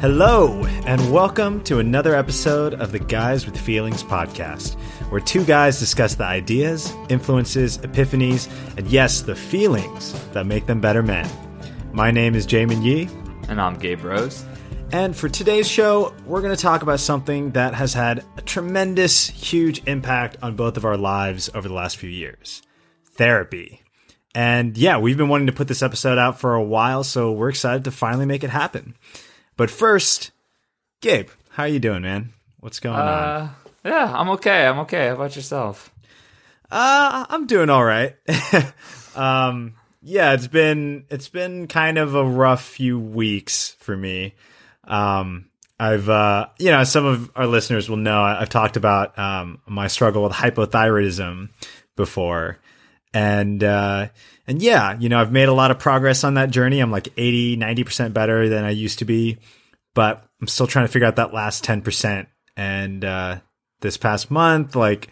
Hello, and welcome to another episode of the Guys with Feelings podcast, where two guys discuss the ideas, influences, epiphanies, and yes, the feelings that make them better men. My name is Jamin Yee. And I'm Gabe Rose. And for today's show, we're going to talk about something that has had a tremendous, huge impact on both of our lives over the last few years therapy. And yeah, we've been wanting to put this episode out for a while, so we're excited to finally make it happen. But first, Gabe, how are you doing, man? What's going uh, on? Yeah, I'm okay. I'm okay. How about yourself? Uh, I'm doing all right. um, yeah, it's been it's been kind of a rough few weeks for me. Um, I've uh, you know, some of our listeners will know I've talked about um, my struggle with hypothyroidism before. And uh, and yeah, you know, I've made a lot of progress on that journey. I'm like 80, 90% better than I used to be, but I'm still trying to figure out that last 10%. And uh, this past month, like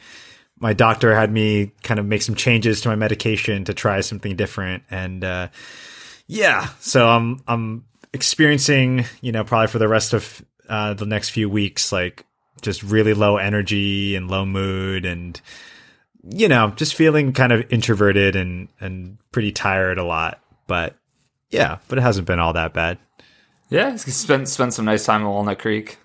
my doctor had me kind of make some changes to my medication to try something different. And uh, yeah, so I'm I'm experiencing, you know, probably for the rest of uh, the next few weeks, like just really low energy and low mood and you know, just feeling kind of introverted and and pretty tired a lot. But yeah, but it hasn't been all that bad. Yeah, spend spend some nice time in Walnut Creek.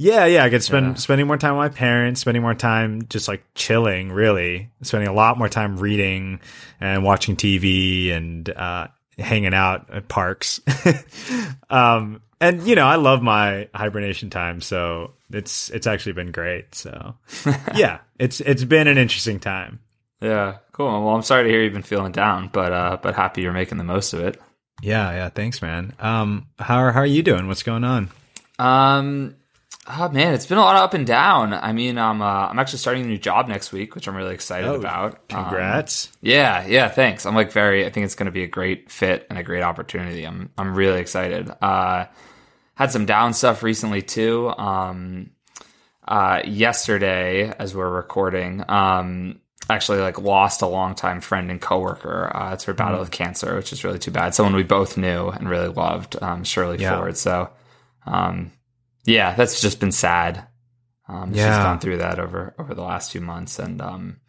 Yeah, yeah, I could spend yeah. spending more time with my parents, spending more time just like chilling, really, spending a lot more time reading and watching TV and uh, hanging out at parks. um, and you know, I love my hibernation time, so it's it's actually been great. So yeah, it's it's been an interesting time. Yeah, cool. Well, I'm sorry to hear you've been feeling down, but uh, but happy you're making the most of it. Yeah, yeah. Thanks, man. Um, how are how are you doing? What's going on? Um, oh man, it's been a lot of up and down. I mean, I'm uh, I'm actually starting a new job next week, which I'm really excited oh, about. Congrats! Um, yeah, yeah. Thanks. I'm like very. I think it's going to be a great fit and a great opportunity. I'm I'm really excited. Uh, had some down stuff recently too. Um, uh, yesterday, as we're recording, um, actually like lost a longtime friend and coworker uh, to her battle mm. with cancer, which is really too bad. Someone we both knew and really loved, um, Shirley yeah. Ford. So, um, yeah, that's just been sad. Um, yeah. She's gone through that over over the last few months, and um,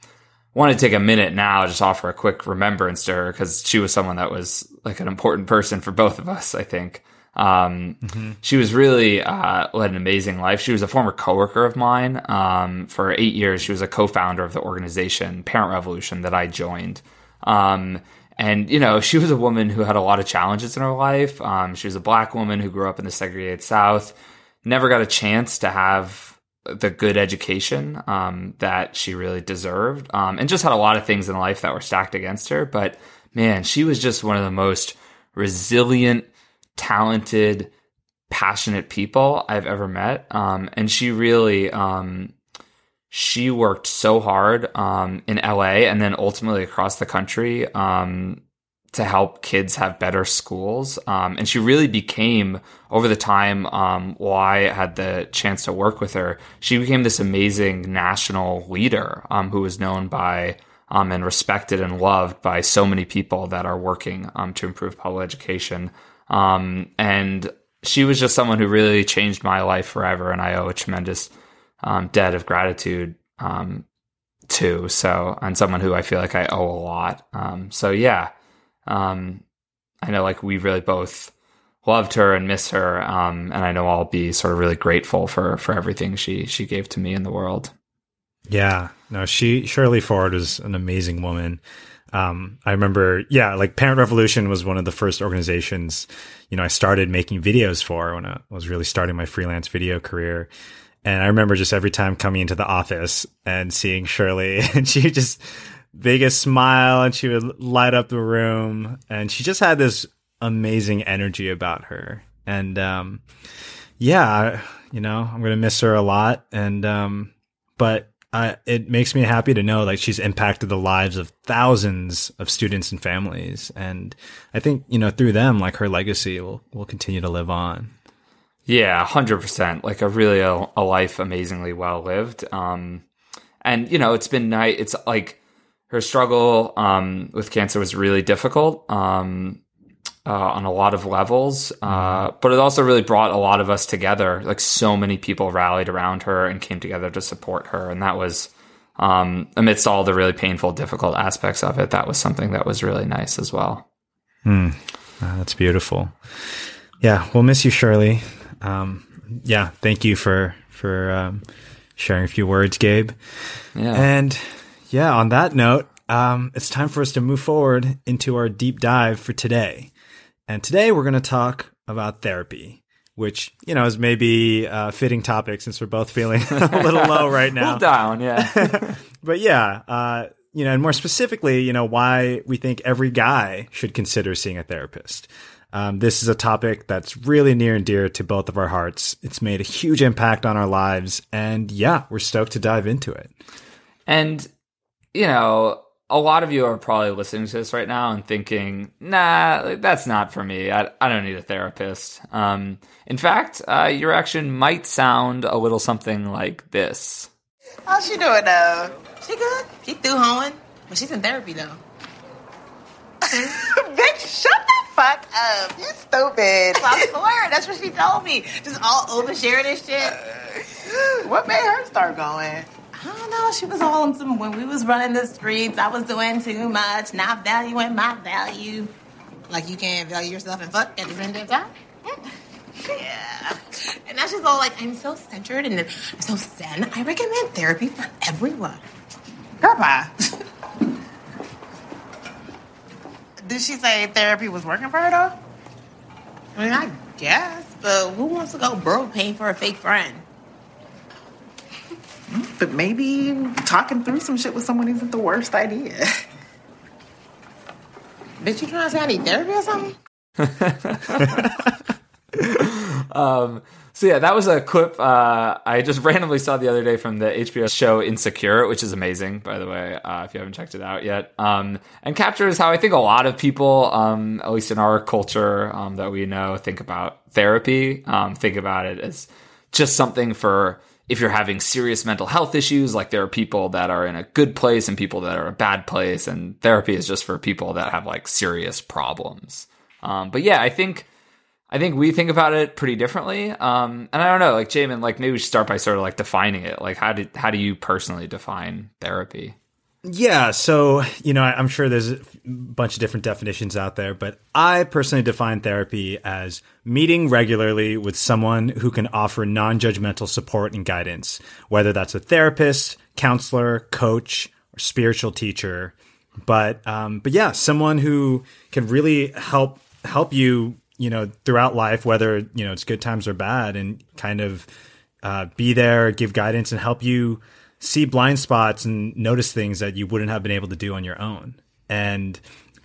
want to take a minute now just offer a quick remembrance to her because she was someone that was like an important person for both of us. I think. Um, mm-hmm. She was really uh, led an amazing life. She was a former coworker of mine. Um, for eight years, she was a co-founder of the organization Parent Revolution that I joined. Um, and you know, she was a woman who had a lot of challenges in her life. Um, she was a black woman who grew up in the segregated South, never got a chance to have the good education um, that she really deserved, um, and just had a lot of things in life that were stacked against her. But man, she was just one of the most resilient talented, passionate people I've ever met. Um, and she really, um, she worked so hard um, in LA and then ultimately across the country um, to help kids have better schools. Um, and she really became, over the time um, while I had the chance to work with her, she became this amazing national leader um, who was known by um, and respected and loved by so many people that are working um, to improve public education. Um, and she was just someone who really changed my life forever. And I owe a tremendous um, debt of gratitude um, to. So, and someone who I feel like I owe a lot. Um, so, yeah, um, I know like we really both loved her and miss her. Um, and I know I'll be sort of really grateful for, for everything she, she gave to me in the world. Yeah, no, she, Shirley Ford was an amazing woman um, I remember, yeah, like Parent Revolution was one of the first organizations, you know, I started making videos for when I was really starting my freelance video career. And I remember just every time coming into the office and seeing Shirley and she just biggest smile and she would light up the room and she just had this amazing energy about her. And, um, yeah, you know, I'm to miss her a lot. And, um, but uh, it makes me happy to know like she's impacted the lives of thousands of students and families, and I think you know through them, like her legacy will will continue to live on. Yeah, hundred percent. Like a really a, a, life amazingly well lived. Um, and you know, it's been night It's like her struggle um, with cancer was really difficult. Um, uh, on a lot of levels, uh, but it also really brought a lot of us together. Like so many people rallied around her and came together to support her, and that was um, amidst all the really painful, difficult aspects of it. That was something that was really nice as well. Mm. Oh, that's beautiful. Yeah, we'll miss you, Shirley. Um, yeah, thank you for for um, sharing a few words, Gabe. Yeah. And yeah, on that note, um, it's time for us to move forward into our deep dive for today. And today we're going to talk about therapy, which, you know, is maybe a fitting topic since we're both feeling a little low right now. down, yeah. but yeah, uh, you know, and more specifically, you know, why we think every guy should consider seeing a therapist. Um, this is a topic that's really near and dear to both of our hearts. It's made a huge impact on our lives. And yeah, we're stoked to dive into it. And, you know, a lot of you are probably listening to this right now and thinking, nah, that's not for me. I, I don't need a therapist. Um, in fact, uh, your action might sound a little something like this. How's she doing though? She good? She through hoeing? But she's in therapy though. Bitch, shut the fuck up. You stupid. I swear, that's what she told me. Just all overshare this shit. what made her start going? I don't know. She was all some when we was running the streets. I was doing too much, not valuing my value. Like you can't value yourself and fuck at the same time. Yeah. And that's just all like, I'm so centered and I'm so zen. I recommend therapy for everyone. Girl. Did she say therapy was working for her though? I mean, I guess, but who wants to go broke paying for a fake friend? But maybe talking through some shit with someone isn't the worst idea. Bitch, you trying to say I need therapy or something? um, so yeah, that was a clip uh, I just randomly saw the other day from the HBO show Insecure, which is amazing, by the way, uh, if you haven't checked it out yet. Um, and captures how I think a lot of people, um, at least in our culture um, that we know, think about therapy. Um, think about it as just something for if you're having serious mental health issues. Like there are people that are in a good place and people that are a bad place, and therapy is just for people that have like serious problems. Um, but yeah, I think I think we think about it pretty differently. Um, and I don't know, like Jamin, like maybe we should start by sort of like defining it. Like how did how do you personally define therapy? Yeah, so you know, I'm sure there's a bunch of different definitions out there, but I personally define therapy as meeting regularly with someone who can offer non-judgmental support and guidance, whether that's a therapist, counselor, coach, or spiritual teacher. But um, but yeah, someone who can really help help you you know throughout life whether you know it's good times or bad and kind of uh, be there give guidance and help you see blind spots and notice things that you wouldn't have been able to do on your own. And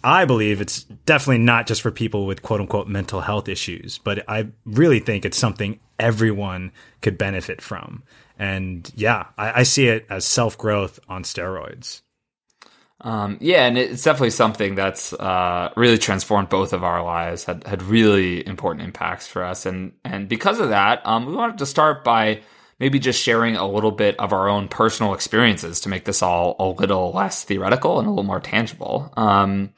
i believe it's definitely not just for people with quote unquote mental health issues but i really think it's something everyone could benefit from. And yeah i, I see it as self-growth on steroids. Um, yeah, and it's definitely something that's uh, really transformed both of our lives, had had really important impacts for us, and and because of that, um, we wanted to start by maybe just sharing a little bit of our own personal experiences to make this all a little less theoretical and a little more tangible. Um,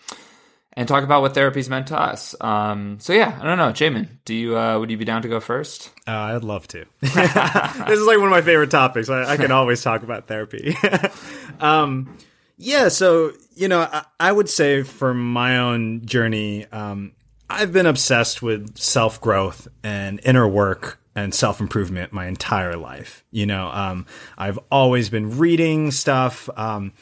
and talk about what therapy's meant to us. Um, so yeah, I don't know, Jamin, do you uh, would you be down to go first? Uh, I'd love to. this is like one of my favorite topics. I, I can always talk about therapy. um, yeah, so you know, I, I, would say for my own journey, um, I've been obsessed with self growth and inner work and self improvement my entire life. You know, um, I've always been reading stuff, um,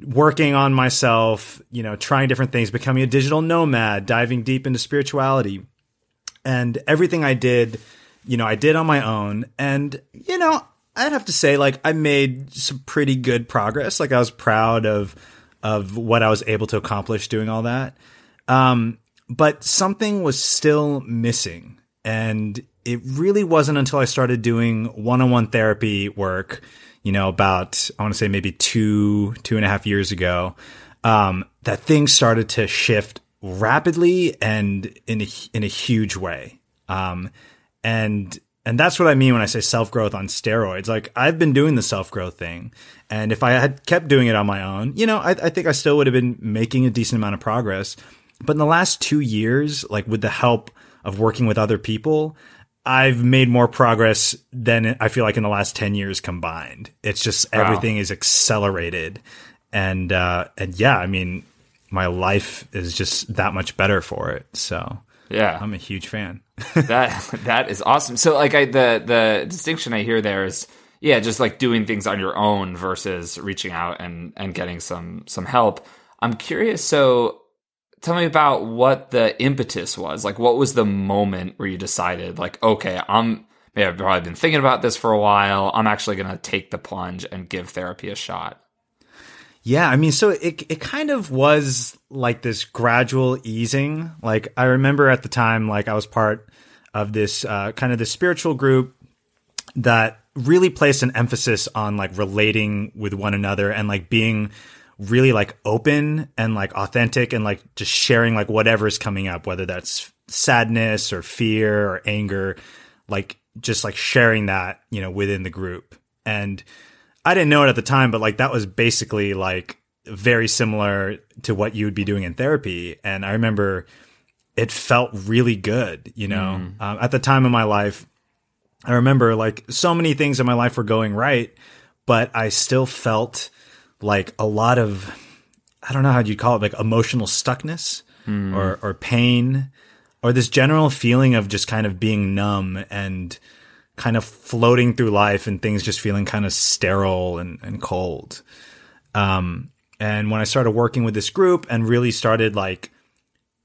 working on myself, you know, trying different things, becoming a digital nomad, diving deep into spirituality, and everything I did, you know, I did on my own, and you know, I'd have to say, like, I made some pretty good progress. Like, I was proud of of what I was able to accomplish doing all that. Um, but something was still missing, and it really wasn't until I started doing one on one therapy work. You know, about I want to say maybe two two and a half years ago, um, that things started to shift rapidly and in a, in a huge way. Um, and and that's what I mean when I say self growth on steroids. Like I've been doing the self growth thing, and if I had kept doing it on my own, you know, I, I, think I still would have been making a decent amount of progress. But in the last two years, like with the help of working with other people, I've made more progress than I feel like in the last 10 years combined. It's just Wow. everything is accelerated. And, uh, and yeah, I mean, my life is just that much better for it. So Yeah. I'm a huge fan. that that is awesome. So like I the the distinction I hear there is yeah, just like doing things on your own versus reaching out and and getting some some help. I'm curious so tell me about what the impetus was. Like what was the moment where you decided like okay, I'm maybe I've probably been thinking about this for a while. I'm actually going to take the plunge and give therapy a shot. Yeah, I mean, so it it kind of was like this gradual easing. Like I remember at the time, like I was part of this uh, kind of this spiritual group that really placed an emphasis on like relating with one another and like being really like open and like authentic and like just sharing like whatever is coming up, whether that's sadness or fear or anger, like just like sharing that, you know, within the group. And I didn't know it at the time, but like that was basically like very similar to what you would be doing in therapy. And I remember it felt really good, you know, um, at the time of my life. I remember like so many things in my life were going right, but I still felt like a lot of, I don't know how you'd call it, like emotional stuckness or, or pain or this general feeling of just kind of being numb and kind of floating through life and things just feeling kind of sterile and, and cold. Um, and when I started working with this group and really started like,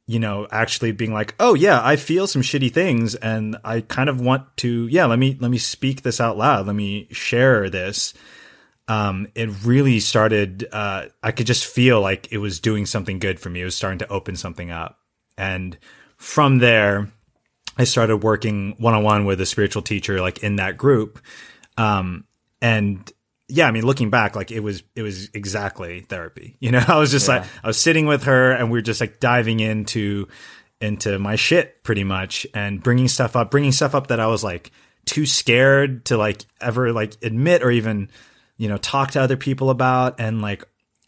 you know, actually being like, oh yeah, I feel some shitty things and I kind of want to, yeah, let me, let me speak this out loud. Let me share this. Um, it really started, uh, I could just feel like it was doing something good for me. It was starting to open something up. And from there, I started working one on one with a spiritual teacher, like in that group. Um, and yeah, I mean, looking back, like it was, it was exactly therapy. You know, I was just like, I was sitting with her and we were just like diving into, into my shit pretty much and bringing stuff up, bringing stuff up that I was like too scared to like ever like admit or even, you know, talk to other people about. And like,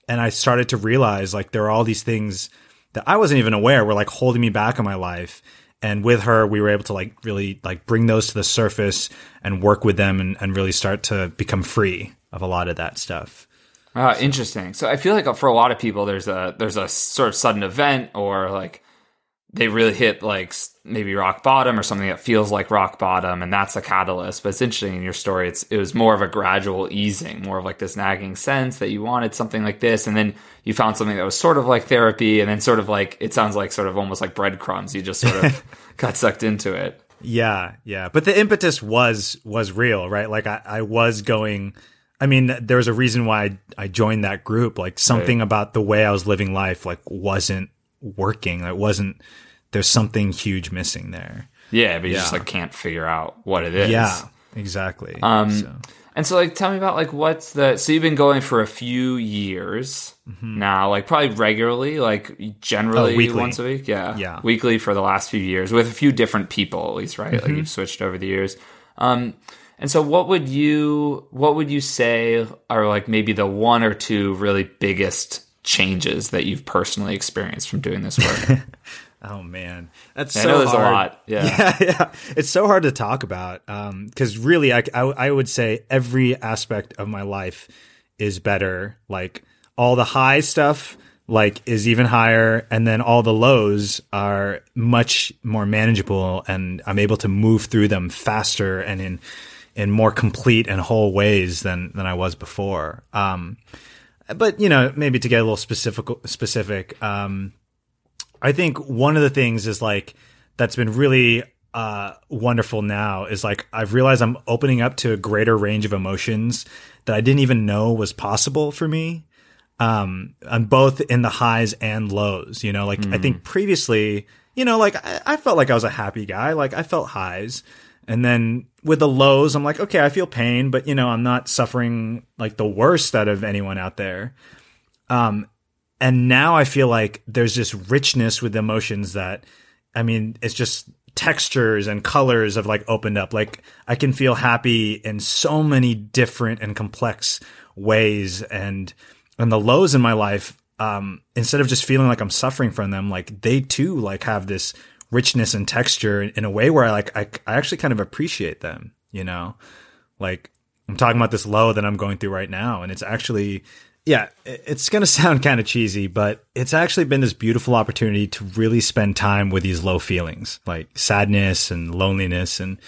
and I started to realize like there are all these things that I wasn't even aware were like holding me back in my life. And with her, we were able to like really like bring those to the surface and work with them and, and really start to become free of a lot of that stuff. Uh, interesting. So I feel like for a lot of people, there's a there's a sort of sudden event, or like they really hit like maybe rock bottom, or something that feels like rock bottom, and that's a catalyst. But it's interesting in your story. It's it was more of a gradual easing, more of like this nagging sense that you wanted something like this, and then you found something that was sort of like therapy, and then sort of like it sounds like sort of almost like breadcrumbs. You just sort of got sucked into it. Yeah, yeah. But the impetus was was real, right? Like I, I was going I mean, there was a reason why I, I joined that group. Like something Right. about the way I was living life like wasn't working. It wasn't there's something huge missing there. Yeah, but you just like can't figure out what it is. Yeah, exactly. Um, So- And so, like, tell me about like what's the? So you've been going for a few years now, like probably regularly, like generally Mm-hmm. Oh, once a week. Yeah, Yeah. weekly for the last few years with a few different people, at least, right? Mm-hmm. Like you've switched over the years. Um, and so, what would you what would you say are like maybe the one or two really biggest changes that you've personally experienced from doing this work? Oh man, that's I so know there's hard. a lot. Yeah. yeah, yeah. It's so hard to talk about because really, I, I I would say every aspect of my life is better. Like all the high stuff, like is even higher, and then all the lows are much more manageable, and I'm able to move through them faster and in in more complete and whole ways than than I was before. Um, but you know, maybe to get a little specific specific. Um, I think one of the things is like that's been really uh, wonderful now is like I've realized I'm opening up to a greater range of emotions that I didn't even know was possible for me. Um, on both in the highs and lows, you know, like I think previously, you know, like I, I felt like I was a happy guy, like I felt highs. And then with the lows, I'm like, okay, I feel pain, but you know, I'm not suffering like the worst out of anyone out there Um, and now I feel like there's this richness with emotions that, I mean, it's just textures and colors have like opened up. Like I can feel happy in so many different and complex ways, and and the lows in my life, um, instead of just feeling like I'm suffering from them, like they too like have this richness and texture in a way where I like I, I actually kind of appreciate them. You know, like I'm talking about this low that I'm going through right now, and it's actually yeah, it's going to sound kind of cheesy, but it's actually been this beautiful opportunity to really spend time with these low feelings, like sadness and loneliness, and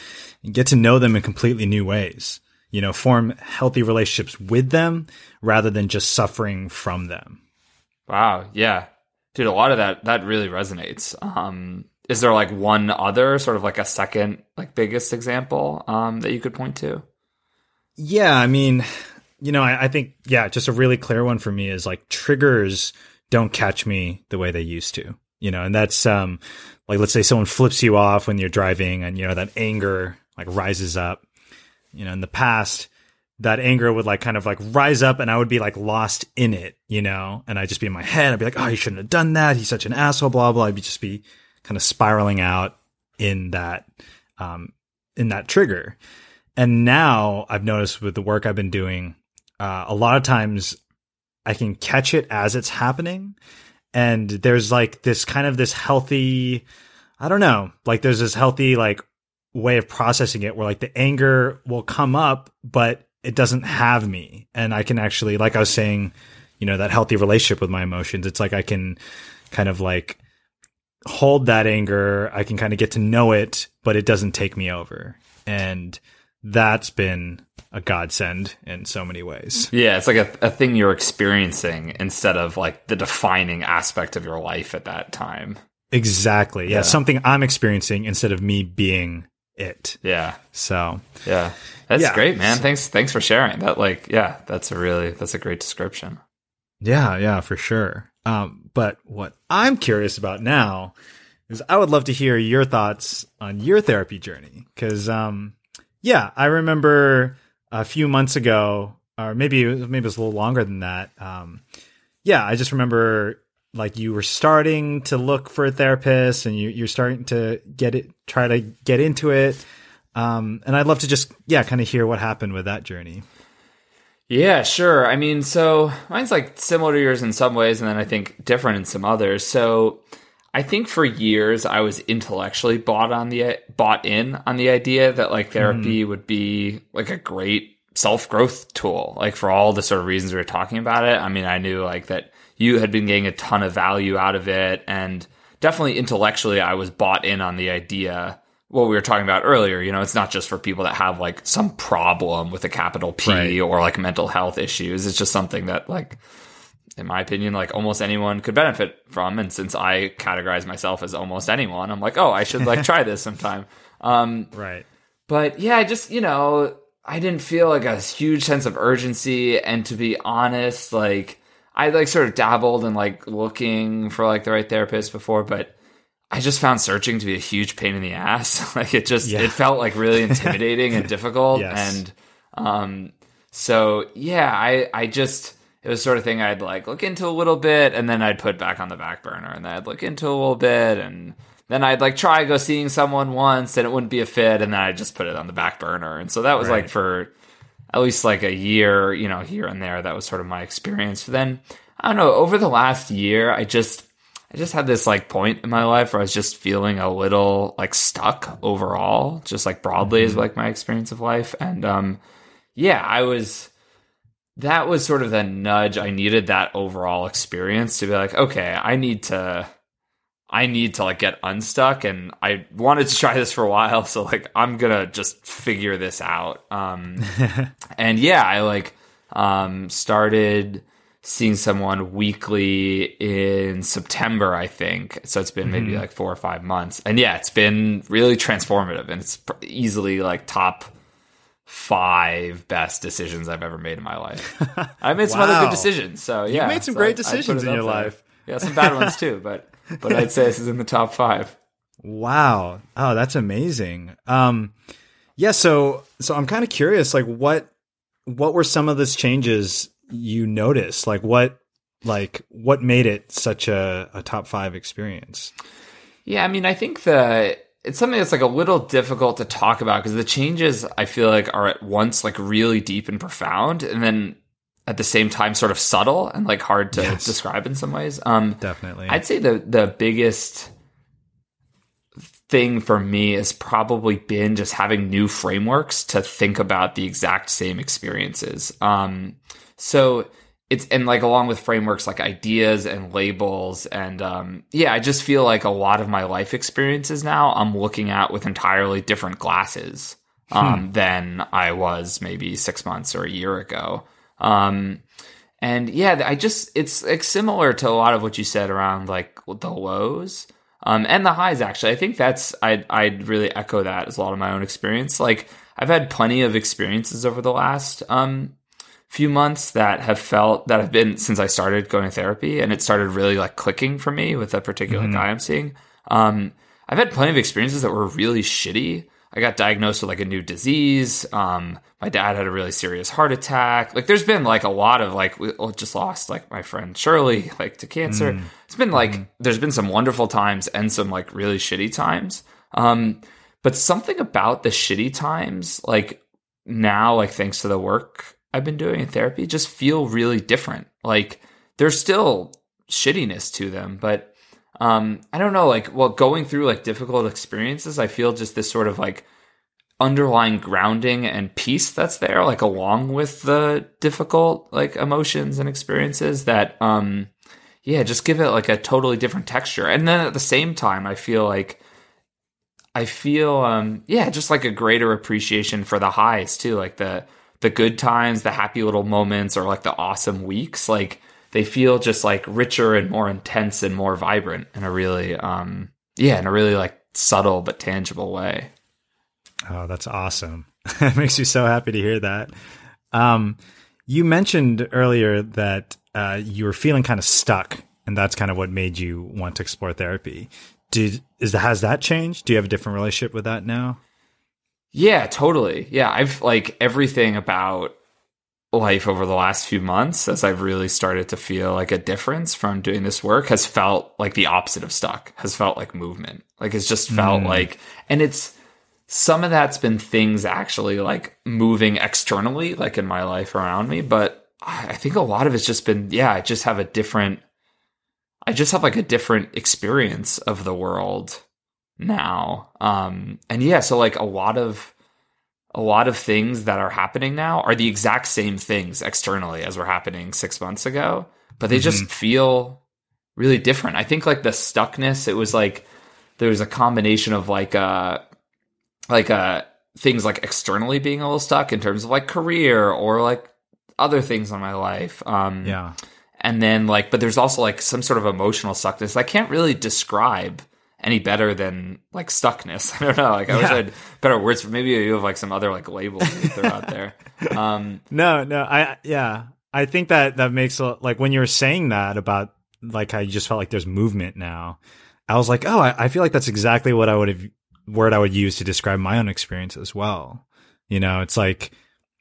get to know them in completely new ways. You know, form healthy relationships with them rather than just suffering from them. Wow. Yeah. Dude, a lot of that, that really resonates. Um, is there like one other sort of like a second, like biggest example, um, that you could point to? Yeah. I mean, you know, I, I, think, yeah, just a really clear one for me is like triggers don't catch me the way they used to, you know, and that's, um, like, let's say someone flips you off when you're driving and, you know, that anger like rises up, you know, in the past, that anger would like kind of like rise up and I would be like lost in it, you know, and I'd just be in my head. I'd be like, oh, he shouldn't have done that. He's such an asshole, blah, blah. I'd just be kind of spiraling out in that, um, in that trigger. And now I've noticed with the work I've been doing, uh, a lot of times I can catch it as it's happening. And there's like this kind of this healthy, I don't know, like there's this healthy, like way of processing it where like the anger will come up, but it doesn't have me. And I can actually, like I was saying, you know, that healthy relationship with my emotions. It's like I can kind of like hold that anger. I can kind of get to know it, but it doesn't take me over. And that's been a godsend in so many ways. Yeah, it's like a, a thing you're experiencing instead of like the defining aspect of your life at that time. Exactly. Yeah, yeah. something I'm experiencing instead of me being it. Yeah. So, yeah. That's yeah. great, man. Thanks thanks for sharing. That like, yeah, that's a really that's a great description. Yeah, yeah, for sure. Um, but what I'm curious about now is I would love to hear your thoughts on your therapy journey cuz um yeah, I remember a few months ago, or maybe maybe it was a little longer than that. Um, yeah, I just remember like you were starting to look for a therapist, and you, you're starting to get it, try to get into it. Um, and I'd love to just yeah, kind of hear what happened with that journey. Yeah, sure. I mean, so mine's like similar to yours in some ways, and then I think different in some others. So I think for years I was intellectually bought on the bought in on the idea that like therapy mm. would be like a great self growth tool, like for all the sort of reasons we were talking about it. I mean, I knew like that you had been getting a ton of value out of it, and definitely intellectually I was bought in on the idea. What we were talking about earlier, you know, it's not just for people that have like some problem with a capital P right. or like mental health issues. It's just something that like in my opinion, like almost anyone could benefit from. And since I categorize myself as almost anyone, I'm like, oh, I should like try this sometime. Um, right. But yeah, I just, you know, I didn't feel like a huge sense of urgency. And to be honest, like, I like sort of dabbled in like looking for like the right therapist before, but I just found searching to be a huge pain in the ass. like it just, yeah. it felt like really intimidating and difficult. Yes. And, um, so yeah, I, I just, it was sort of thing I'd like look into a little bit and then I'd put back on the back burner and then I'd look into a little bit and then I'd like try go seeing someone once and it wouldn't be a fit and then I'd just put it on the back burner. And so that was right. like for at least like a year, you know, here and there. That was sort of my experience. But then I don't know, over the last year, I just I just had this like point in my life where I was just feeling a little like stuck overall, just like broadly mm-hmm. is like my experience of life. And um yeah, I was that was sort of the nudge I needed that overall experience to be like, okay, I need to I need to like get unstuck and I wanted to try this for a while, so like I'm gonna just figure this out. Um and yeah, I like um started seeing someone weekly in September, I think. So it's been maybe mm-hmm. like four or five months. And yeah, it's been really transformative and it's easily like top five best decisions I've ever made in my life. I made some wow. other good decisions. So yeah, you made some so great decisions in your life. Yeah, some bad ones too, but but I'd say this is in the top five. Wow. Oh, that's amazing. Um, yeah. So so I'm kind of curious, like what what were some of those changes you noticed? Like what like what made it such a, a top five experience? Yeah, I mean, I think the it's something that's like a little difficult to talk about because the changes I feel like are at once like really deep and profound, and then at the same time sort of subtle and like hard to Yes. describe in some ways. Um, Definitely. I'd say the the biggest thing for me has probably been just having new frameworks to think about the exact same experiences. Um, so it's and like along with frameworks like ideas and labels and um, yeah, I just feel like a lot of my life experiences now I'm looking at with entirely different glasses um, than I was maybe six months or a year ago. Um, and yeah, I just it's like similar to a lot of what you said around like the lows um, and the highs. Actually, I think that's I'd I'd really echo that as a lot of my own experience. Like I've had plenty of experiences over the last um, few months that have felt that have been since I started going to therapy, and it started really like clicking for me with a particular guy I'm seeing. Um, I've had plenty of experiences that were really shitty. I got diagnosed with like a new disease. Um, my dad had a really serious heart attack. Like, there's been like a lot of like we just lost like my friend Shirley like to cancer. It's been like there's been some wonderful times and some like really shitty times. Um, but something about the shitty times, like now, like thanks to the work I've been doing in therapy, just feel really different. Like there's still shittiness to them, but um i don't know like well going through like difficult experiences i feel just this sort of like underlying grounding and peace that's there like along with the difficult like emotions and experiences that um yeah just give it like a totally different texture and then at the same time i feel like i feel um yeah just like a greater appreciation for the highs too like the the good times the happy little moments or like the awesome weeks like they feel just like richer and more intense and more vibrant in a really um yeah in a really like subtle but tangible way Oh, that's awesome. it makes me so happy to hear that. Um, you mentioned earlier that uh, you were feeling kind of stuck, and that's kind of what made you want to explore therapy. Did is has that changed? Do you have a different relationship with that now? Yeah totally. Yeah i've like everything about life over the last few months as i've really started to feel like a difference from doing this work has felt like the opposite of stuck has felt like movement. Like it's just felt mm. like and it's some of that's been things actually like moving externally like in my life around me but i I think a lot of it's just been yeah i just have a different i just have like a different experience of the world now um and yeah so like a lot of a lot of things that are happening now are the exact same things externally as were happening six months ago, but they just feel really different. I think like the stuckness, it was like there was a combination of like uh like uh things like externally being a little stuck in terms of like career or like other things in my life. Um Yeah. and then like but there's also like some sort of emotional stuckness i can't really describe any better than like stuckness i don't know like i wish Yeah. i had better words for maybe you have like some other like labels you throw out there um No, no, I yeah, I think that that makes a, like when you were saying that about like how you just felt like there's movement now. I was like, oh, I, I feel like that's exactly what I would have word I would use to describe my own experience as well. You know, it's like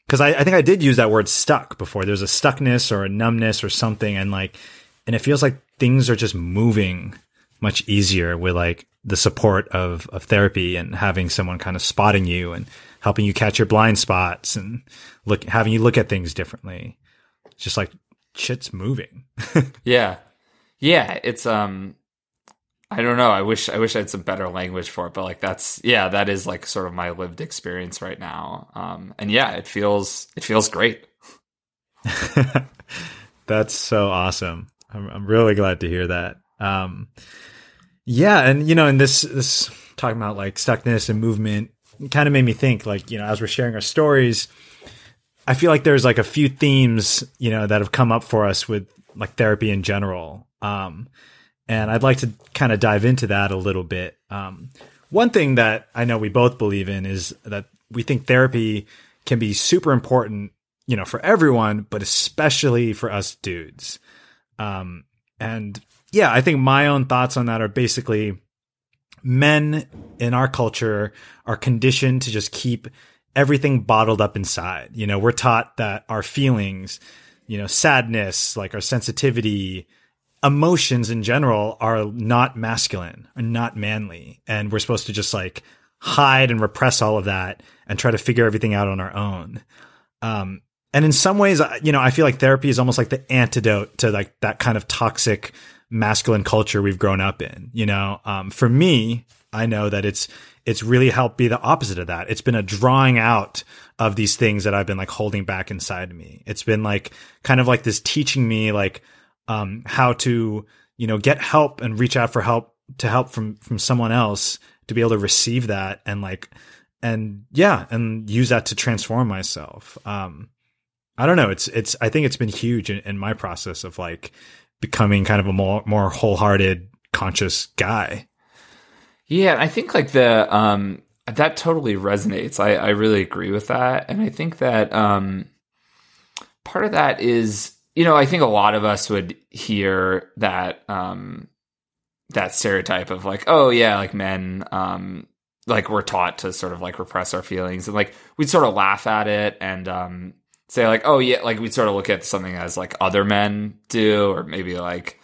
because I, I think I did use that word stuck before. There's a stuckness or a numbness or something, and like, and it feels like things are just moving much easier with like the support of of therapy and having someone kind of spotting you and helping you catch your blind spots and look having you look at things differently. It's just like shit's moving. yeah yeah it's um i don't know i wish i wish i had some better language for it but like that's yeah that is like sort of my lived experience right now um and yeah it feels it feels great That's so awesome. I'm, I'm really glad to hear that. Um, yeah, and you know, and this this talking about like stuckness and movement kind of made me think like you know as we're sharing our stories, I feel like there's like a few themes you know that have come up for us with like therapy in general. Um, and I'd like to kind of dive into that a little bit. Um, one thing that I know we both believe in is that we think therapy can be super important, you know, for everyone, but especially for us dudes. Um, and yeah, I think my own thoughts on that are basically men in our culture are conditioned to just keep everything bottled up inside. You know, we're taught that our feelings, you know, sadness, like our sensitivity, emotions in general are not masculine, are not manly. And we're supposed to just like hide and repress all of that and try to figure everything out on our own. Um, and in some ways, you know, I feel like therapy is almost like the antidote to like that kind of toxic masculine culture we've grown up in. You know, um, for me, I know that it's it's really helped be the opposite of that. It's been a drawing out of these things that I've been like holding back inside of me. It's been like kind of like this teaching me like um, how to you know get help and reach out for help to help from from someone else to be able to receive that and like and yeah and use that to transform myself. Um, I don't know. It's it's. I think it's been huge in, in my process of like becoming kind of a more more wholehearted, conscious guy. Yeah, I think like the um that totally resonates. I I really agree with that, and I think that um part of that is you know I think a lot of us would hear that um that stereotype of like oh yeah like men um like we're taught to sort of like repress our feelings and like we'd sort of laugh at it and um say like, oh yeah, like we'd sort of look at something as like other men do, or maybe like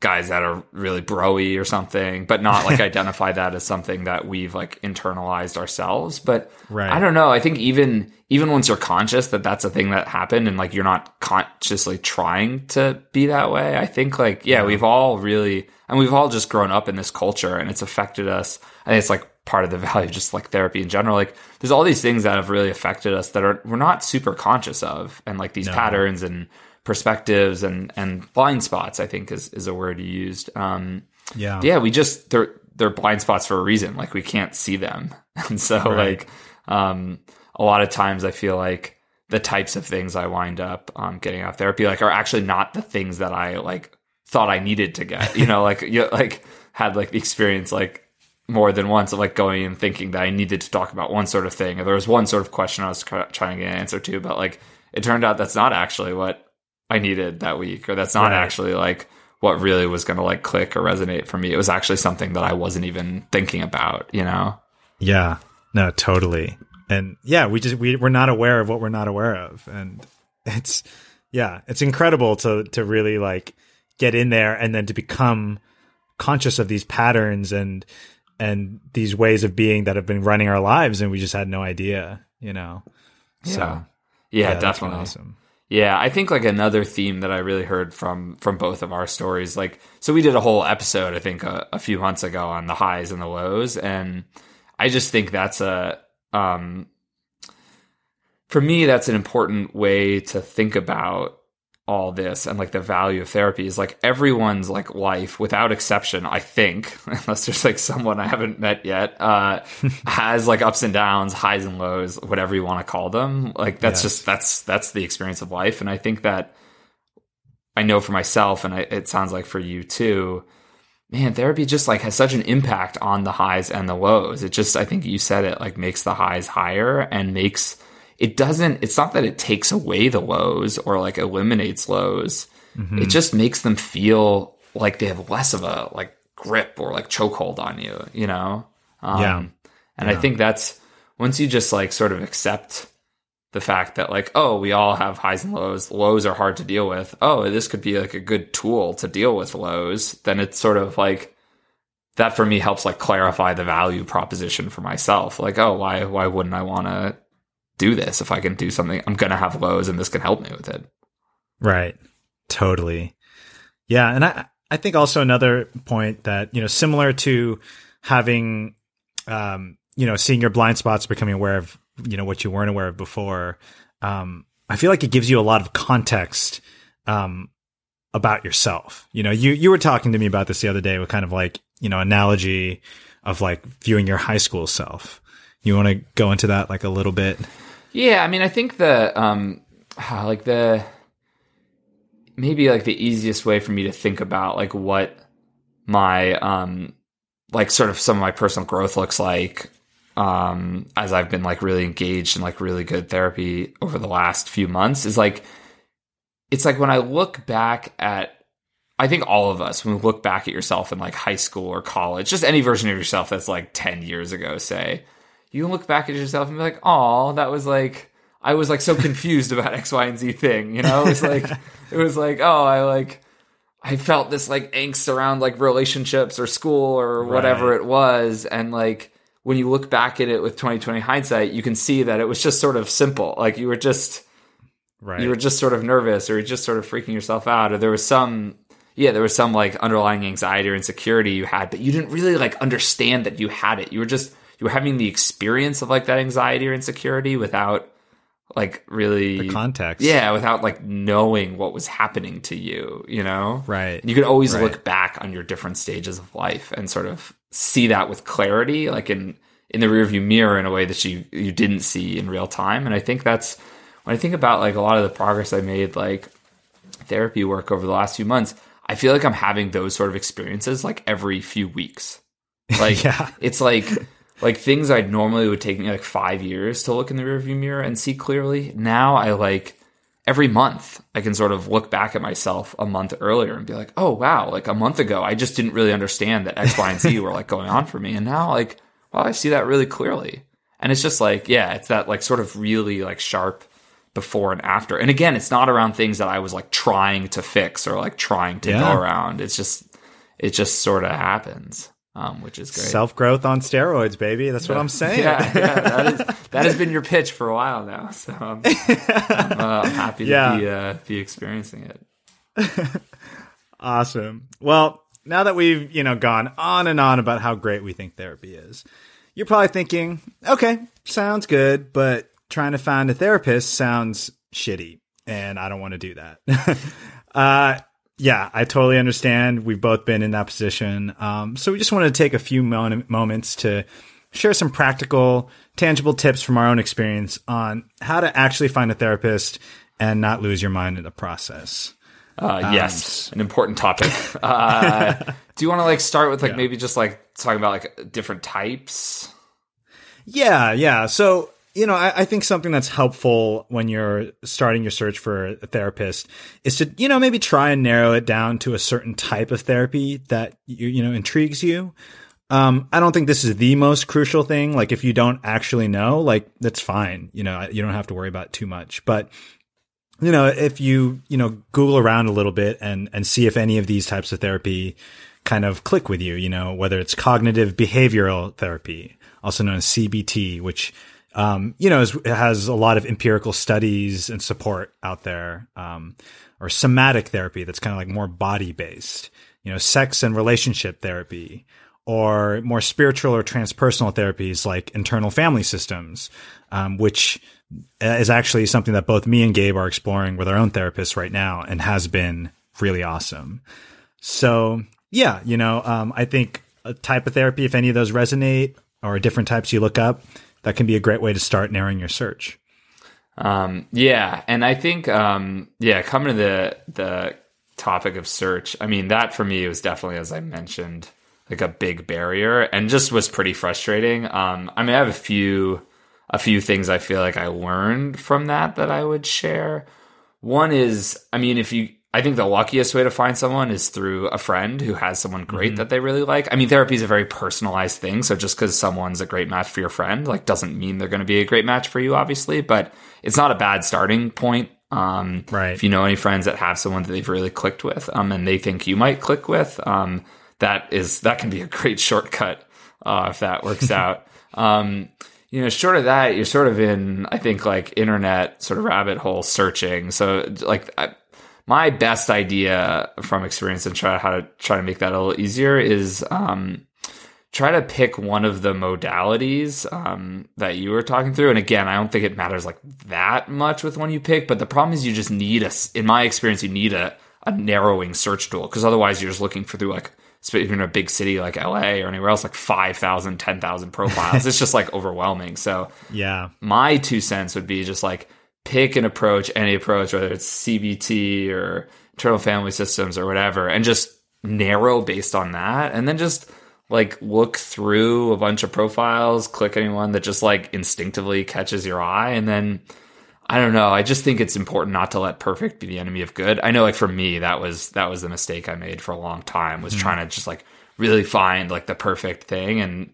guys that are really broy or something, but not like identify that as something that we've like internalized ourselves. But right. I don't know. I think even even once you're conscious that that's a thing that happened, and like you're not consciously trying to be that way, I think like yeah, yeah. we've all really and we've all just grown up in this culture, and it's affected us. I think it's like part of the value, just like therapy in general. Like there's all these things that have really affected us that are we're not super conscious of, and like these no. patterns and perspectives and and blind spots. I think is is a word you used. Um, yeah, yeah. We just they're they're blind spots for a reason. Like we can't see them, and so right. like um, a lot of times I feel like the types of things I wind up um, getting out of therapy like are actually not the things that I like thought I needed to get. You know, like you like had like the experience like more than once of like going and thinking that I needed to talk about one sort of thing, or there was one sort of question I was trying to get an answer to, but like it turned out that's not actually what I needed that week, or that's not right. actually like what really was going to like click or resonate for me. It was actually something that I wasn't even thinking about, you know? Yeah, no, totally. And yeah, we just, we, we're not aware of what we're not aware of. And it's, yeah, it's incredible to, to really like get in there and then to become conscious of these patterns and, and these ways of being that have been running our lives and we just had no idea, you know. Yeah. So yeah, yeah definitely. Awesome. Yeah, I think like another theme that I really heard from from both of our stories, like so we did a whole episode I think a, a few months ago on the highs and the lows, and I just think that's a um, for me that's an important way to think about all this and like the value of therapy is like everyone's like life without exception i think unless there's like someone i haven't met yet uh has like ups and downs highs and lows whatever you want to call them. Like that's yes. just that's that's the experience of life. And i think that i know for myself and I, it sounds like for you too man therapy just like has such an impact on the highs and the lows. It just i think you said it like makes the highs higher and makes it doesn't it's not that it takes away the lows or like eliminates lows. Mm-hmm. it just makes them feel like they have less of a like grip or like chokehold on you you know? Um, yeah. and yeah. i think that's once you just like sort of accept the fact that like oh we all have highs and lows lows are hard to deal with. Oh this could be like a good tool to deal with lows then it's sort of like that for me helps like clarify the value proposition for myself. Like oh why why wouldn't i want to do this. If I can do something, I'm going to have lows and this can help me with it. Right. Totally. Yeah. And I, I think also another point that, you know, similar to having, um, you know, seeing your blind spots, becoming aware of, you know, what you weren't aware of before. Um, I feel like it gives you a lot of context, um, about yourself. You know, you, you were talking to me about this the other day with kind of like, you know, analogy of like viewing your high school self. You want to go into that like a little bit? Yeah, I mean, I think the um, like the maybe like the easiest way for me to think about like what my um like sort of some of my personal growth looks like um as I've been like really engaged in like really good therapy over the last few months is like it's like when I look back at I think all of us when we look back at yourself in like high school or college, just any version of yourself that's like 10 years ago, say, you look back at yourself and be like, "Oh, that was like I was like so confused about X, Y, and Z thing." You know, it was like it was like, "Oh, I like." I felt this like angst around like relationships or school or whatever right. it was. And like when you look back at it with 2020 hindsight, you can see that it was just sort of simple. Like you were just, Right. You were just sort of nervous, or you're just sort of freaking yourself out, or there was some yeah, there was some like underlying anxiety or insecurity you had, but you didn't really like understand that you had it. You were just you were having the experience of like that anxiety or insecurity without like really The context. Yeah, without like knowing what was happening to you, you know? Right. And you could always Right. look back on your different stages of life and sort of see that with clarity, like in in the rearview mirror in a way that you you didn't see in real time. And I think that's when I think about like a lot of the progress I made, like therapy work over the last few months, I feel like I'm having those sort of experiences like every few weeks. Like Yeah. it's like like things I normally would take me like five years to look in the rearview mirror and see clearly. Now I like every month I can sort of look back at myself a month earlier and be like, oh wow, like a month ago I just didn't really understand that X, Y, and Z were like going on for me. And now like, well, I see that really clearly. And it's just like, yeah, it's that like sort of really like sharp before and after. And again, it's not around things that I was like trying to fix or like trying to Yeah. go around. It's just it just sort of happens. Um, which is great. Self growth on steroids, baby. That's what I'm saying. Yeah, yeah, that is that has been your pitch for a while now. So I'm, I'm, uh, I'm happy to Yeah. be uh, be experiencing it. Awesome. Well, now that we've, you know, gone on and on about how great we think therapy is, you're probably thinking, okay, sounds good, but trying to find a therapist sounds shitty, and I don't want to do that. uh, yeah, I totally understand. We've both been in that position. Um, so we just wanted to take a few mon- moments to share some practical, tangible tips from our own experience on how to actually find a therapist and not lose your mind in the process. Uh, yes, an important topic. Uh, do you want to like start with like Yeah. maybe just like talking about like different types? Yeah, yeah. So, you know, I, I think something that's helpful when you're starting your search for a therapist is to, you know, maybe try and narrow it down to a certain type of therapy that you, you know, intrigues you. Um, I don't think this is the most crucial thing. Like, if you don't actually know, like, that's fine. You know, you don't have to worry about too much. But, you know, if you, you know, Google around a little bit and, and see if any of these types of therapy kind of click with you, you know, whether it's cognitive behavioral therapy, also known as CBT, which, um, you know, is, has a lot of empirical studies and support out there, um, or somatic therapy that's kind of like more body based, you know, sex and relationship therapy, or more spiritual or transpersonal therapies like internal family systems, um, which is actually something that both me and Gabe are exploring with our own therapists right now and has been really awesome. So yeah, you know, um, I think a type of therapy, if any of those resonate or different types you look up, that can be a great way to start narrowing your search. Um, yeah, and I think um, yeah, coming to the the topic of search, I mean that for me was definitely, as I mentioned, like a big barrier, and just was pretty frustrating. Um, I mean, I have a few a few things I feel like I learned from that that I would share. One is, I mean, if you, I think the luckiest way to find someone is through a friend who has someone great that they really like. I mean, therapy is a very personalized thing. So just because someone's a great match for your friend, like, doesn't mean they're going to be a great match for you, obviously, but it's not a bad starting point. Um, Right. If you know any friends that have someone that they've really clicked with, um, and they think you might click with, um, that is, that can be a great shortcut, uh, if that works out. Um, you know, short of that, you're sort of in, I think, like internet sort of rabbit hole searching. So, like, I, my best idea from experience and try how to try to make that a little easier is um, try to pick one of the modalities um, that you were talking through. And again, I don't think it matters like that much with one you pick, but the problem is you just need a, in my experience, you need a, a narrowing search tool because otherwise you're just looking for through like, if you're in a big city like LA or anywhere else, like 5,000, 10,000 profiles. it's just like overwhelming. So, Yeah. my two cents would be just like pick an approach, any approach, whether it's CBT or internal family systems or whatever, and just narrow based on that. And then just like look through a bunch of profiles, click anyone that just like instinctively catches your eye. And then I don't know. I just think it's important not to let perfect be the enemy of good. I know like for me, that was, that was the mistake I made for a long time was mm-hmm. trying to just like really find like the perfect thing. And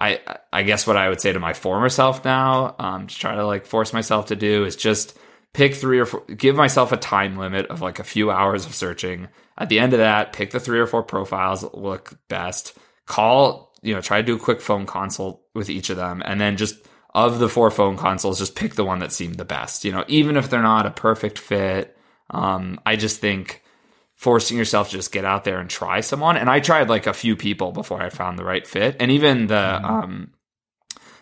I I guess what I would say to my former self now, um, to try to like force myself to do is just pick three or four, give myself a time limit of like a few hours of searching. At the end of that, pick the three or four profiles that look best. Call, you know, try to do a quick phone consult with each of them, and then just of the four phone consults, just pick the one that seemed the best. You know, even if they're not a perfect fit, um, I just think forcing yourself to just get out there and try someone. And I tried like a few people before I found the right fit, and even the mm-hmm. um,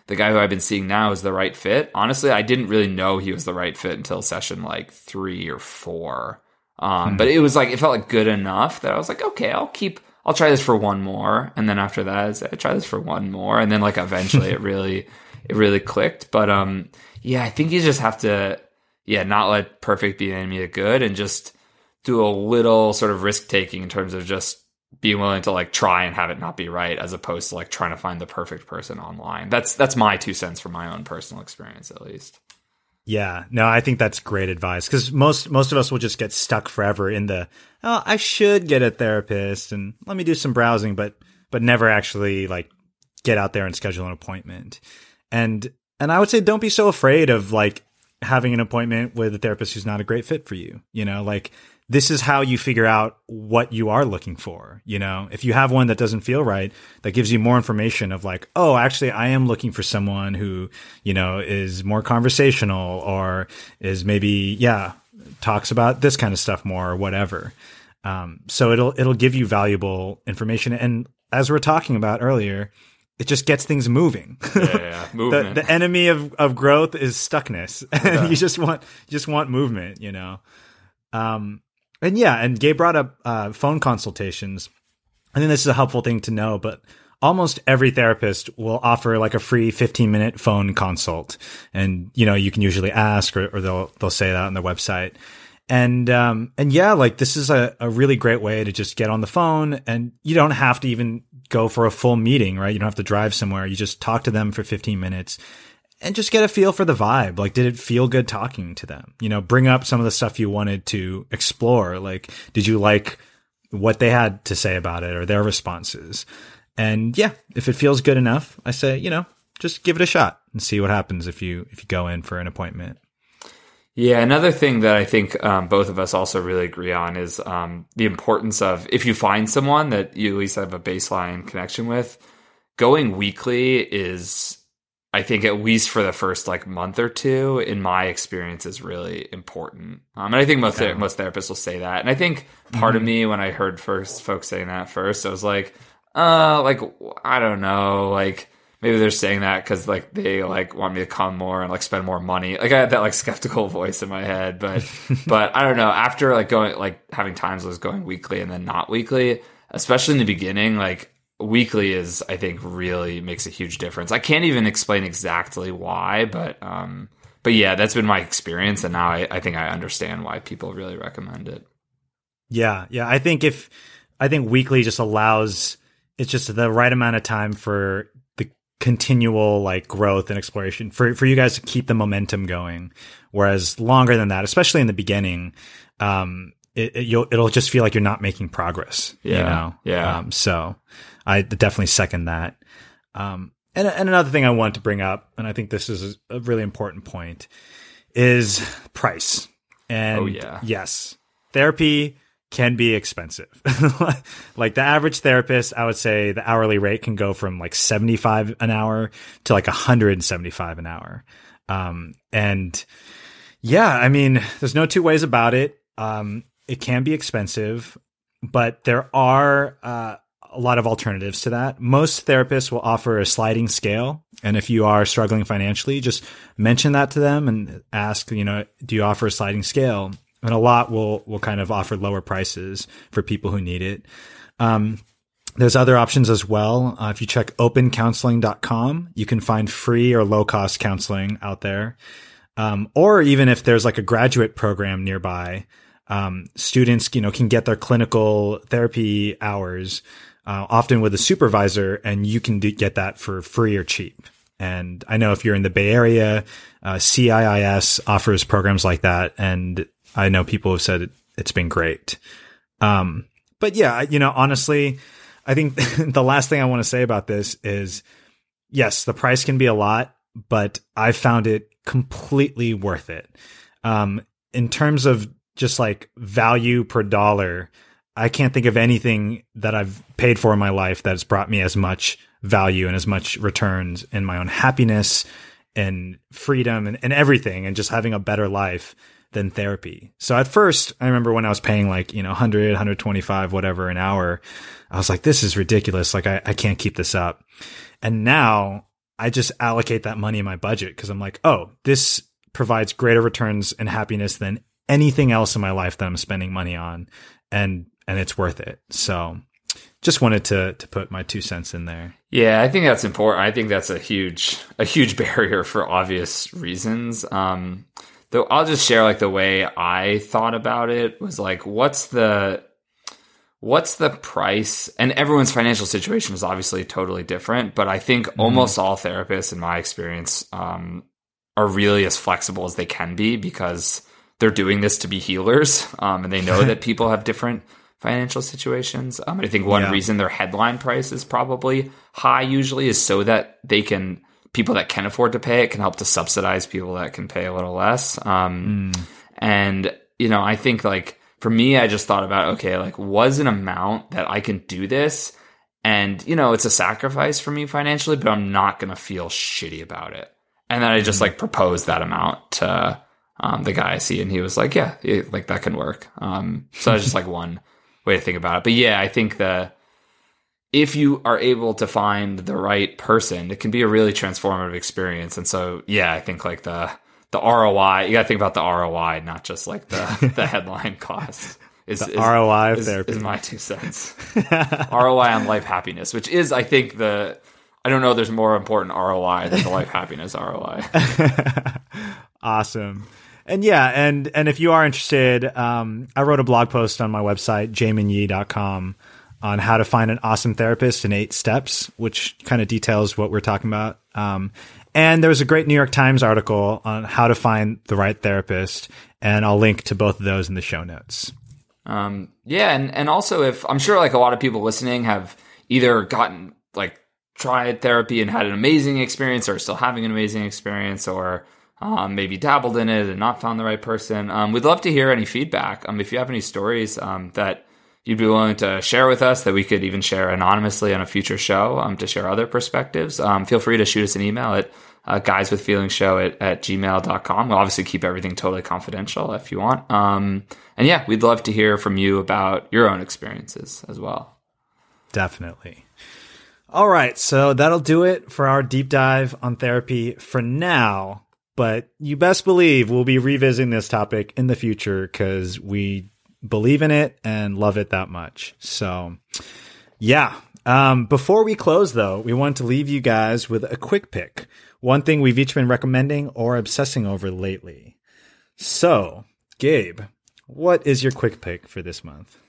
the guy who I've been seeing now is the right fit. Honestly, I didn't really know he was the right fit until session like three or four. Um, hmm. But it was like it felt like good enough that I was like, okay, I'll keep, I'll try this for one more, and then after that, I try this for one more, and then like eventually it really, it really clicked. But um, yeah, I think you just have to, yeah, not let perfect be an enemy of good, and just do a little sort of risk taking in terms of just being willing to like try and have it not be right as opposed to like trying to find the perfect person online. That's that's my two cents from my own personal experience at least. Yeah, no, I think that's great advice because most most of us will just get stuck forever in the oh, I should get a therapist and let me do some browsing, but but never actually like get out there and schedule an appointment. And and I would say don't be so afraid of like having an appointment with a therapist who's not a great fit for you. You know, like this is how you figure out what you are looking for. You know, if you have one that doesn't feel right, that gives you more information of like, oh, actually, I am looking for someone who, you know, is more conversational or is maybe, yeah, talks about this kind of stuff more or whatever. Um, so it'll, it'll give you valuable information. And as we are talking about earlier, it just gets things moving. Yeah, yeah. movement. the, the, enemy of, of growth is stuckness. Yeah. you just want, you just want movement, you know? Um, and yeah, and Gabe brought up uh, phone consultations. I think this is a helpful thing to know, but almost every therapist will offer like a free 15 minute phone consult. And, you know, you can usually ask or, or they'll, they'll say that on their website. And, um, and yeah, like this is a, a really great way to just get on the phone and you don't have to even go for a full meeting, right? You don't have to drive somewhere. You just talk to them for 15 minutes and just get a feel for the vibe. Like, did it feel good talking to them? You know, bring up some of the stuff you wanted to explore. Like, did you like what they had to say about it or their responses? And yeah, if it feels good enough, I say, you know, just give it a shot and see what happens if you if you go in for an appointment. Yeah, another thing that I think um, both of us also really agree on is um, the importance of if you find someone that you at least have a baseline connection with, going weekly is I think at least for the first like month or two, in my experience, is really important. Um, and I think most most therapists will say that. And I think part mm-hmm. of me, when I heard first folks saying that first, I was like, uh, like I don't know, like maybe they're saying that because like they like want me to come more and like spend more money. Like I had that like skeptical voice in my head, but but I don't know. After like going like having times was going weekly and then not weekly, especially in the beginning, like weekly is I think really makes a huge difference. I can't even explain exactly why, but um but yeah, that's been my experience and now I, I think I understand why people really recommend it. Yeah, yeah. I think if I think weekly just allows it's just the right amount of time for the continual like growth and exploration for for you guys to keep the momentum going. Whereas longer than that, especially in the beginning, um, it, it will it'll just feel like you're not making progress. Yeah, you know? yeah. Um, so I definitely second that. Um, and, and another thing I want to bring up, and I think this is a really important point, is price. And oh, yeah. yes, therapy can be expensive. like the average therapist, I would say the hourly rate can go from like 75 an hour to like 175 an hour. Um, and yeah, I mean, there's no two ways about it. Um, it can be expensive, but there are, uh, a lot of alternatives to that. Most therapists will offer a sliding scale. And if you are struggling financially, just mention that to them and ask, you know, do you offer a sliding scale? And a lot will, will kind of offer lower prices for people who need it. Um, there's other options as well. Uh, if you check opencounseling.com, you can find free or low cost counseling out there. Um, or even if there's like a graduate program nearby, um, students, you know, can get their clinical therapy hours uh, often with a supervisor, and you can do, get that for free or cheap. And I know if you're in the Bay Area, uh, CIIS offers programs like that, and I know people have said it, has been great. Um, but yeah, you know, honestly, I think the last thing I want to say about this is, yes, the price can be a lot, but I found it completely worth it. Um, in terms of just like value per dollar, I can't think of anything that I've paid for in my life that has brought me as much value and as much returns in my own happiness and freedom and, and everything and just having a better life than therapy. So at first, I remember when I was paying like, you know, 100, 125, whatever an hour, I was like, this is ridiculous. Like, I, I can't keep this up. And now I just allocate that money in my budget because I'm like, oh, this provides greater returns and happiness than anything else in my life that I'm spending money on. And, and it's worth it. So just wanted to, to put my two cents in there. Yeah, I think that's important. I think that's a huge, a huge barrier for obvious reasons. Um, though I'll just share like the way I thought about it was like, what's the, what's the price? And everyone's financial situation is obviously totally different, but I think mm-hmm. almost all therapists, in my experience, um, are really as flexible as they can be because they're doing this to be healers, um, and they know that people have different financial situations. Um, I think one yeah. reason their headline price is probably high usually is so that they can people that can afford to pay it can help to subsidize people that can pay a little less. Um, mm. And you know, I think like for me, I just thought about okay, like was an amount that I can do this, and you know, it's a sacrifice for me financially, but I'm not gonna feel shitty about it. And then I just mm. like proposed that amount to um, the guy I see, and he was like, "Yeah, like that can work." Um, so that's just like one way to think about it. But yeah, I think the if you are able to find the right person, it can be a really transformative experience. And so, yeah, I think like the the ROI, you got to think about the ROI, not just like the the headline cost. Is, the is, ROI is, therapy is my two cents. ROI on life happiness, which is, I think, the I don't know. There's more important ROI than the life happiness ROI. awesome. And yeah, and and if you are interested, um, I wrote a blog post on my website, jaminyee.com on how to find an awesome therapist in eight steps, which kind of details what we're talking about. Um, and there was a great New York Times article on how to find the right therapist, and I'll link to both of those in the show notes. Um, yeah, and and also if I'm sure like a lot of people listening have either gotten like tried therapy and had an amazing experience, or still having an amazing experience, or um, maybe dabbled in it and not found the right person. Um, we'd love to hear any feedback. Um, if you have any stories um, that you'd be willing to share with us that we could even share anonymously on a future show um, to share other perspectives, um, feel free to shoot us an email at uh, guyswithfeelingsshow at, at gmail.com. We'll obviously keep everything totally confidential if you want. And yeah, we'd love to hear from you about your own experiences as well. Definitely. All right, so that'll do it for our deep dive on therapy for now. But you best believe we'll be revisiting this topic in the future because we believe in it and love it that much. So, yeah. Um, before we close, though, we want to leave you guys with a quick pick. One thing we've each been recommending or obsessing over lately. So, Gabe, what is your quick pick for this month?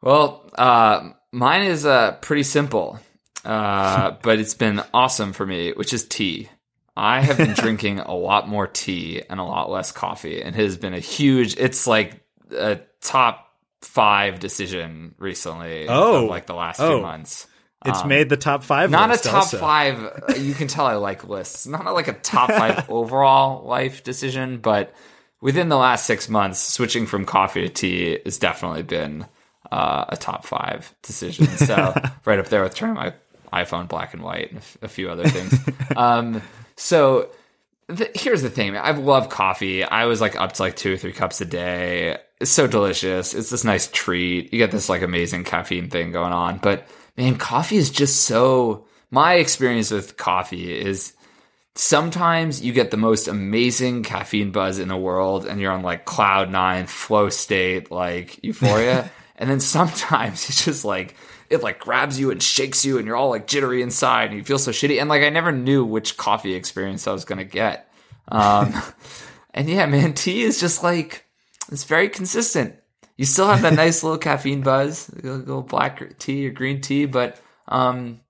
Well, uh, mine is uh, pretty simple, uh, but it's been awesome for me, which is tea. I have been drinking a lot more tea and a lot less coffee, and it has been a huge. It's like a top five decision recently. Oh, like the last oh. few months. It's um, made the top five. Not a top also. five. You can tell I like lists. Not like a top five overall life decision, but within the last six months, switching from coffee to tea has definitely been uh, a top five decision. So right up there with turning my iPhone black and white and a few other things. um, so the, here's the thing, I love coffee. I was like up to like two or three cups a day. It's so delicious. It's this nice treat. You get this like amazing caffeine thing going on. But man, coffee is just so. My experience with coffee is sometimes you get the most amazing caffeine buzz in the world and you're on like cloud nine, flow state, like euphoria. and then sometimes it's just like it like grabs you and shakes you and you're all like jittery inside and you feel so shitty. And like I never knew which coffee experience I was gonna get. Um, and yeah, man, tea is just like it's very consistent. You still have that nice little caffeine buzz, a little black tea or green tea, but um,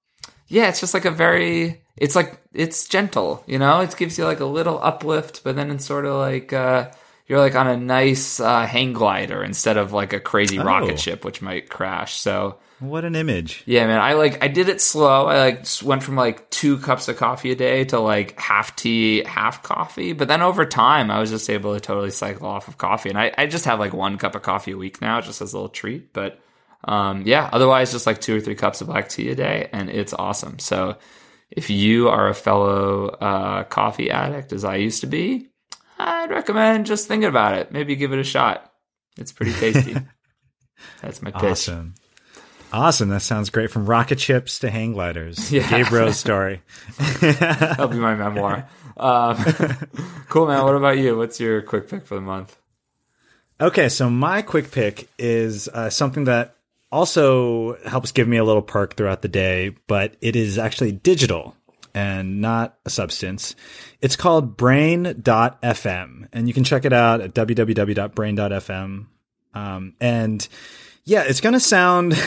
yeah, it's just like a very it's like it's gentle, you know. It gives you like a little uplift, but then it's sort of like uh, you're like on a nice uh, hang glider instead of like a crazy oh. rocket ship, which might crash. So what an image. Yeah, man. I like I did it slow. I like went from like two cups of coffee a day to like half tea, half coffee. But then over time I was just able to totally cycle off of coffee. And I, I just have like one cup of coffee a week now, just as a little treat. But um, yeah, otherwise just like two or three cups of black tea a day and it's awesome. So if you are a fellow uh, coffee addict, as I used to be, I'd recommend just thinking about it. Maybe give it a shot. It's pretty tasty. That's my pitch. Awesome. Awesome. That sounds great. From rocket ships to hang gliders. Yeah. Rose story. That'll be my memoir. Um, cool, man. What about you? What's your quick pick for the month? Okay, so my quick pick is uh, something that also helps give me a little perk throughout the day, but it is actually digital and not a substance. It's called brain.fm, and you can check it out at www.brain.fm. Um, and yeah, it's gonna sound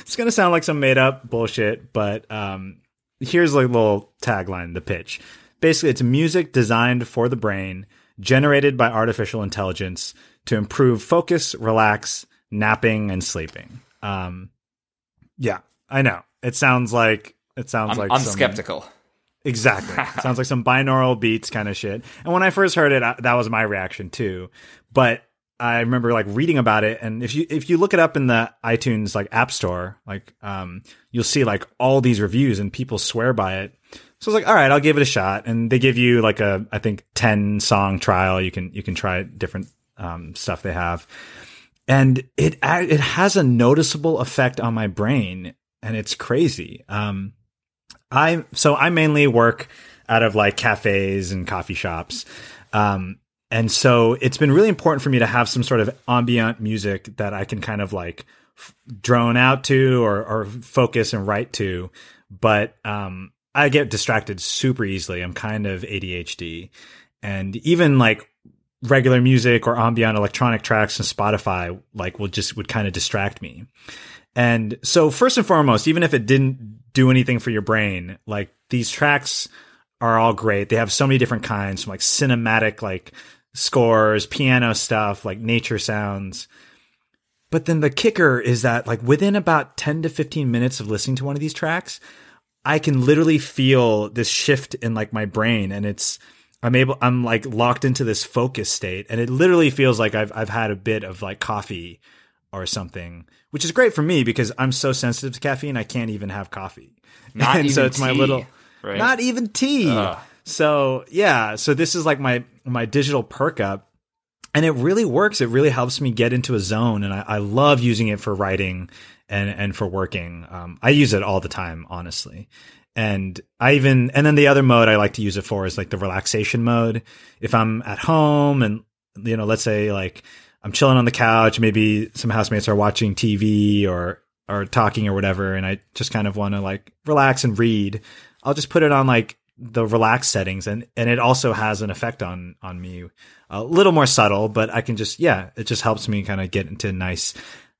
it's gonna sound like some made up bullshit, but um, here's like a little tagline, the pitch. Basically, it's music designed for the brain, generated by artificial intelligence to improve focus, relax, napping, and sleeping. Um, yeah, I know. It sounds like it sounds I'm, like I'm some- skeptical. Exactly. Sounds like some binaural beats kind of shit. And when I first heard it, I, that was my reaction too. But I remember like reading about it, and if you if you look it up in the iTunes like App Store, like um, you'll see like all these reviews, and people swear by it. So I was like, all right, I'll give it a shot. And they give you like a I think ten song trial. You can you can try different um, stuff they have, and it it has a noticeable effect on my brain, and it's crazy. Um, I so I mainly work out of like cafes and coffee shops. Um, and so it's been really important for me to have some sort of ambient music that I can kind of like f- drone out to or, or focus and write to. But um, I get distracted super easily. I'm kind of ADHD. And even like regular music or ambient electronic tracks and Spotify, like will just would kind of distract me. And so first and foremost, even if it didn't do anything for your brain, like these tracks are all great. They have so many different kinds, from like cinematic like scores, piano stuff, like nature sounds. But then the kicker is that like within about 10 to 15 minutes of listening to one of these tracks, I can literally feel this shift in like my brain and it's I'm able I'm like locked into this focus state and it literally feels like I've I've had a bit of like coffee or something, which is great for me because I'm so sensitive to caffeine I can't even have coffee. Not and even so it's my tea, little right? not even tea. Ugh. So yeah, so this is like my my digital perk up, and it really works. It really helps me get into a zone, and I, I love using it for writing and and for working. Um, I use it all the time, honestly. And I even and then the other mode I like to use it for is like the relaxation mode. If I'm at home and you know, let's say like I'm chilling on the couch, maybe some housemates are watching TV or or talking or whatever, and I just kind of want to like relax and read. I'll just put it on like the relaxed settings and and it also has an effect on on me a little more subtle but i can just yeah it just helps me kind of get into a nice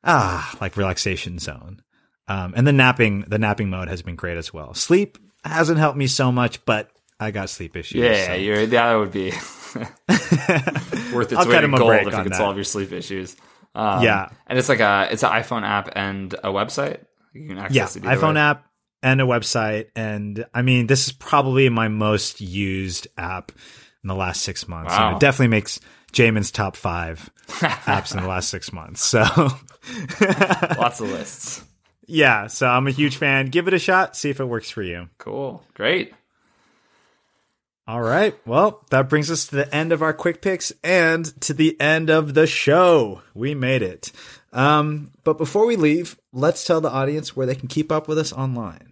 ah like relaxation zone um and the napping the napping mode has been great as well sleep hasn't helped me so much but i got sleep issues Yeah, so. you're, that would be worth its I'll weight in gold if on could that. solve your sleep issues. Um, Yeah. and it's like a it's an iPhone app and a website. You can access yeah it iphone way. app and a website and i mean this is probably my most used app in the last six months. And Wow. it definitely makes jamin's top five apps in the last six months so. Lots of lists. yeah so i'm a huge fan. Give it a shot see if it works for you. Cool, great. all right well that brings us to the end of our quick picks and to the end of the show. We made it. Um, but before we leave let's tell the audience where they can keep up with us online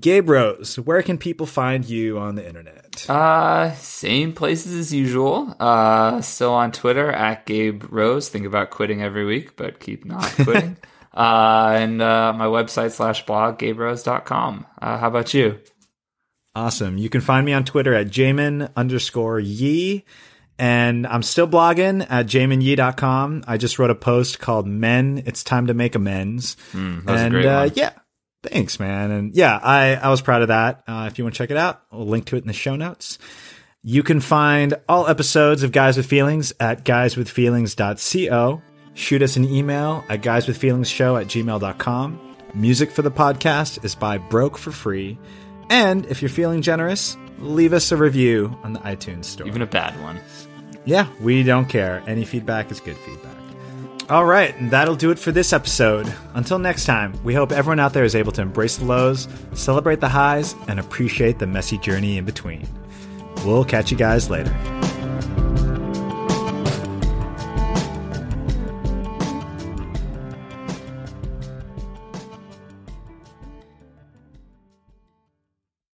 gabe rose where can people find you on the internet Uh, same places as usual. Uh, still on Twitter at Gabe Rose. Think about quitting every week, but keep not quitting. uh, and uh, my website slash blog gaberose.com. Uh, how about you? Awesome. You can find me on Twitter at Jamin underscore Yee. And I'm still blogging at jaminyee.com. I just wrote a post called Men, It's Time to Make Amends. A and uh, yeah, thanks, man. And yeah, I, I was proud of that. Uh, if you want to check it out, I'll link to it in the show notes. You can find all episodes of Guys with Feelings at guyswithfeelings.co. Shoot us an email at guyswithfeelingsshow at gmail.com. Music for the podcast is by Broke for Free. And if you're feeling generous, leave us a review on the iTunes store. Even a bad one. yeah, we don't care. Any feedback is good feedback. All right, and that'll do it for this episode. Until next time, we hope everyone out there is able to embrace the lows, celebrate the highs, and appreciate the messy journey in between. We'll catch you guys later.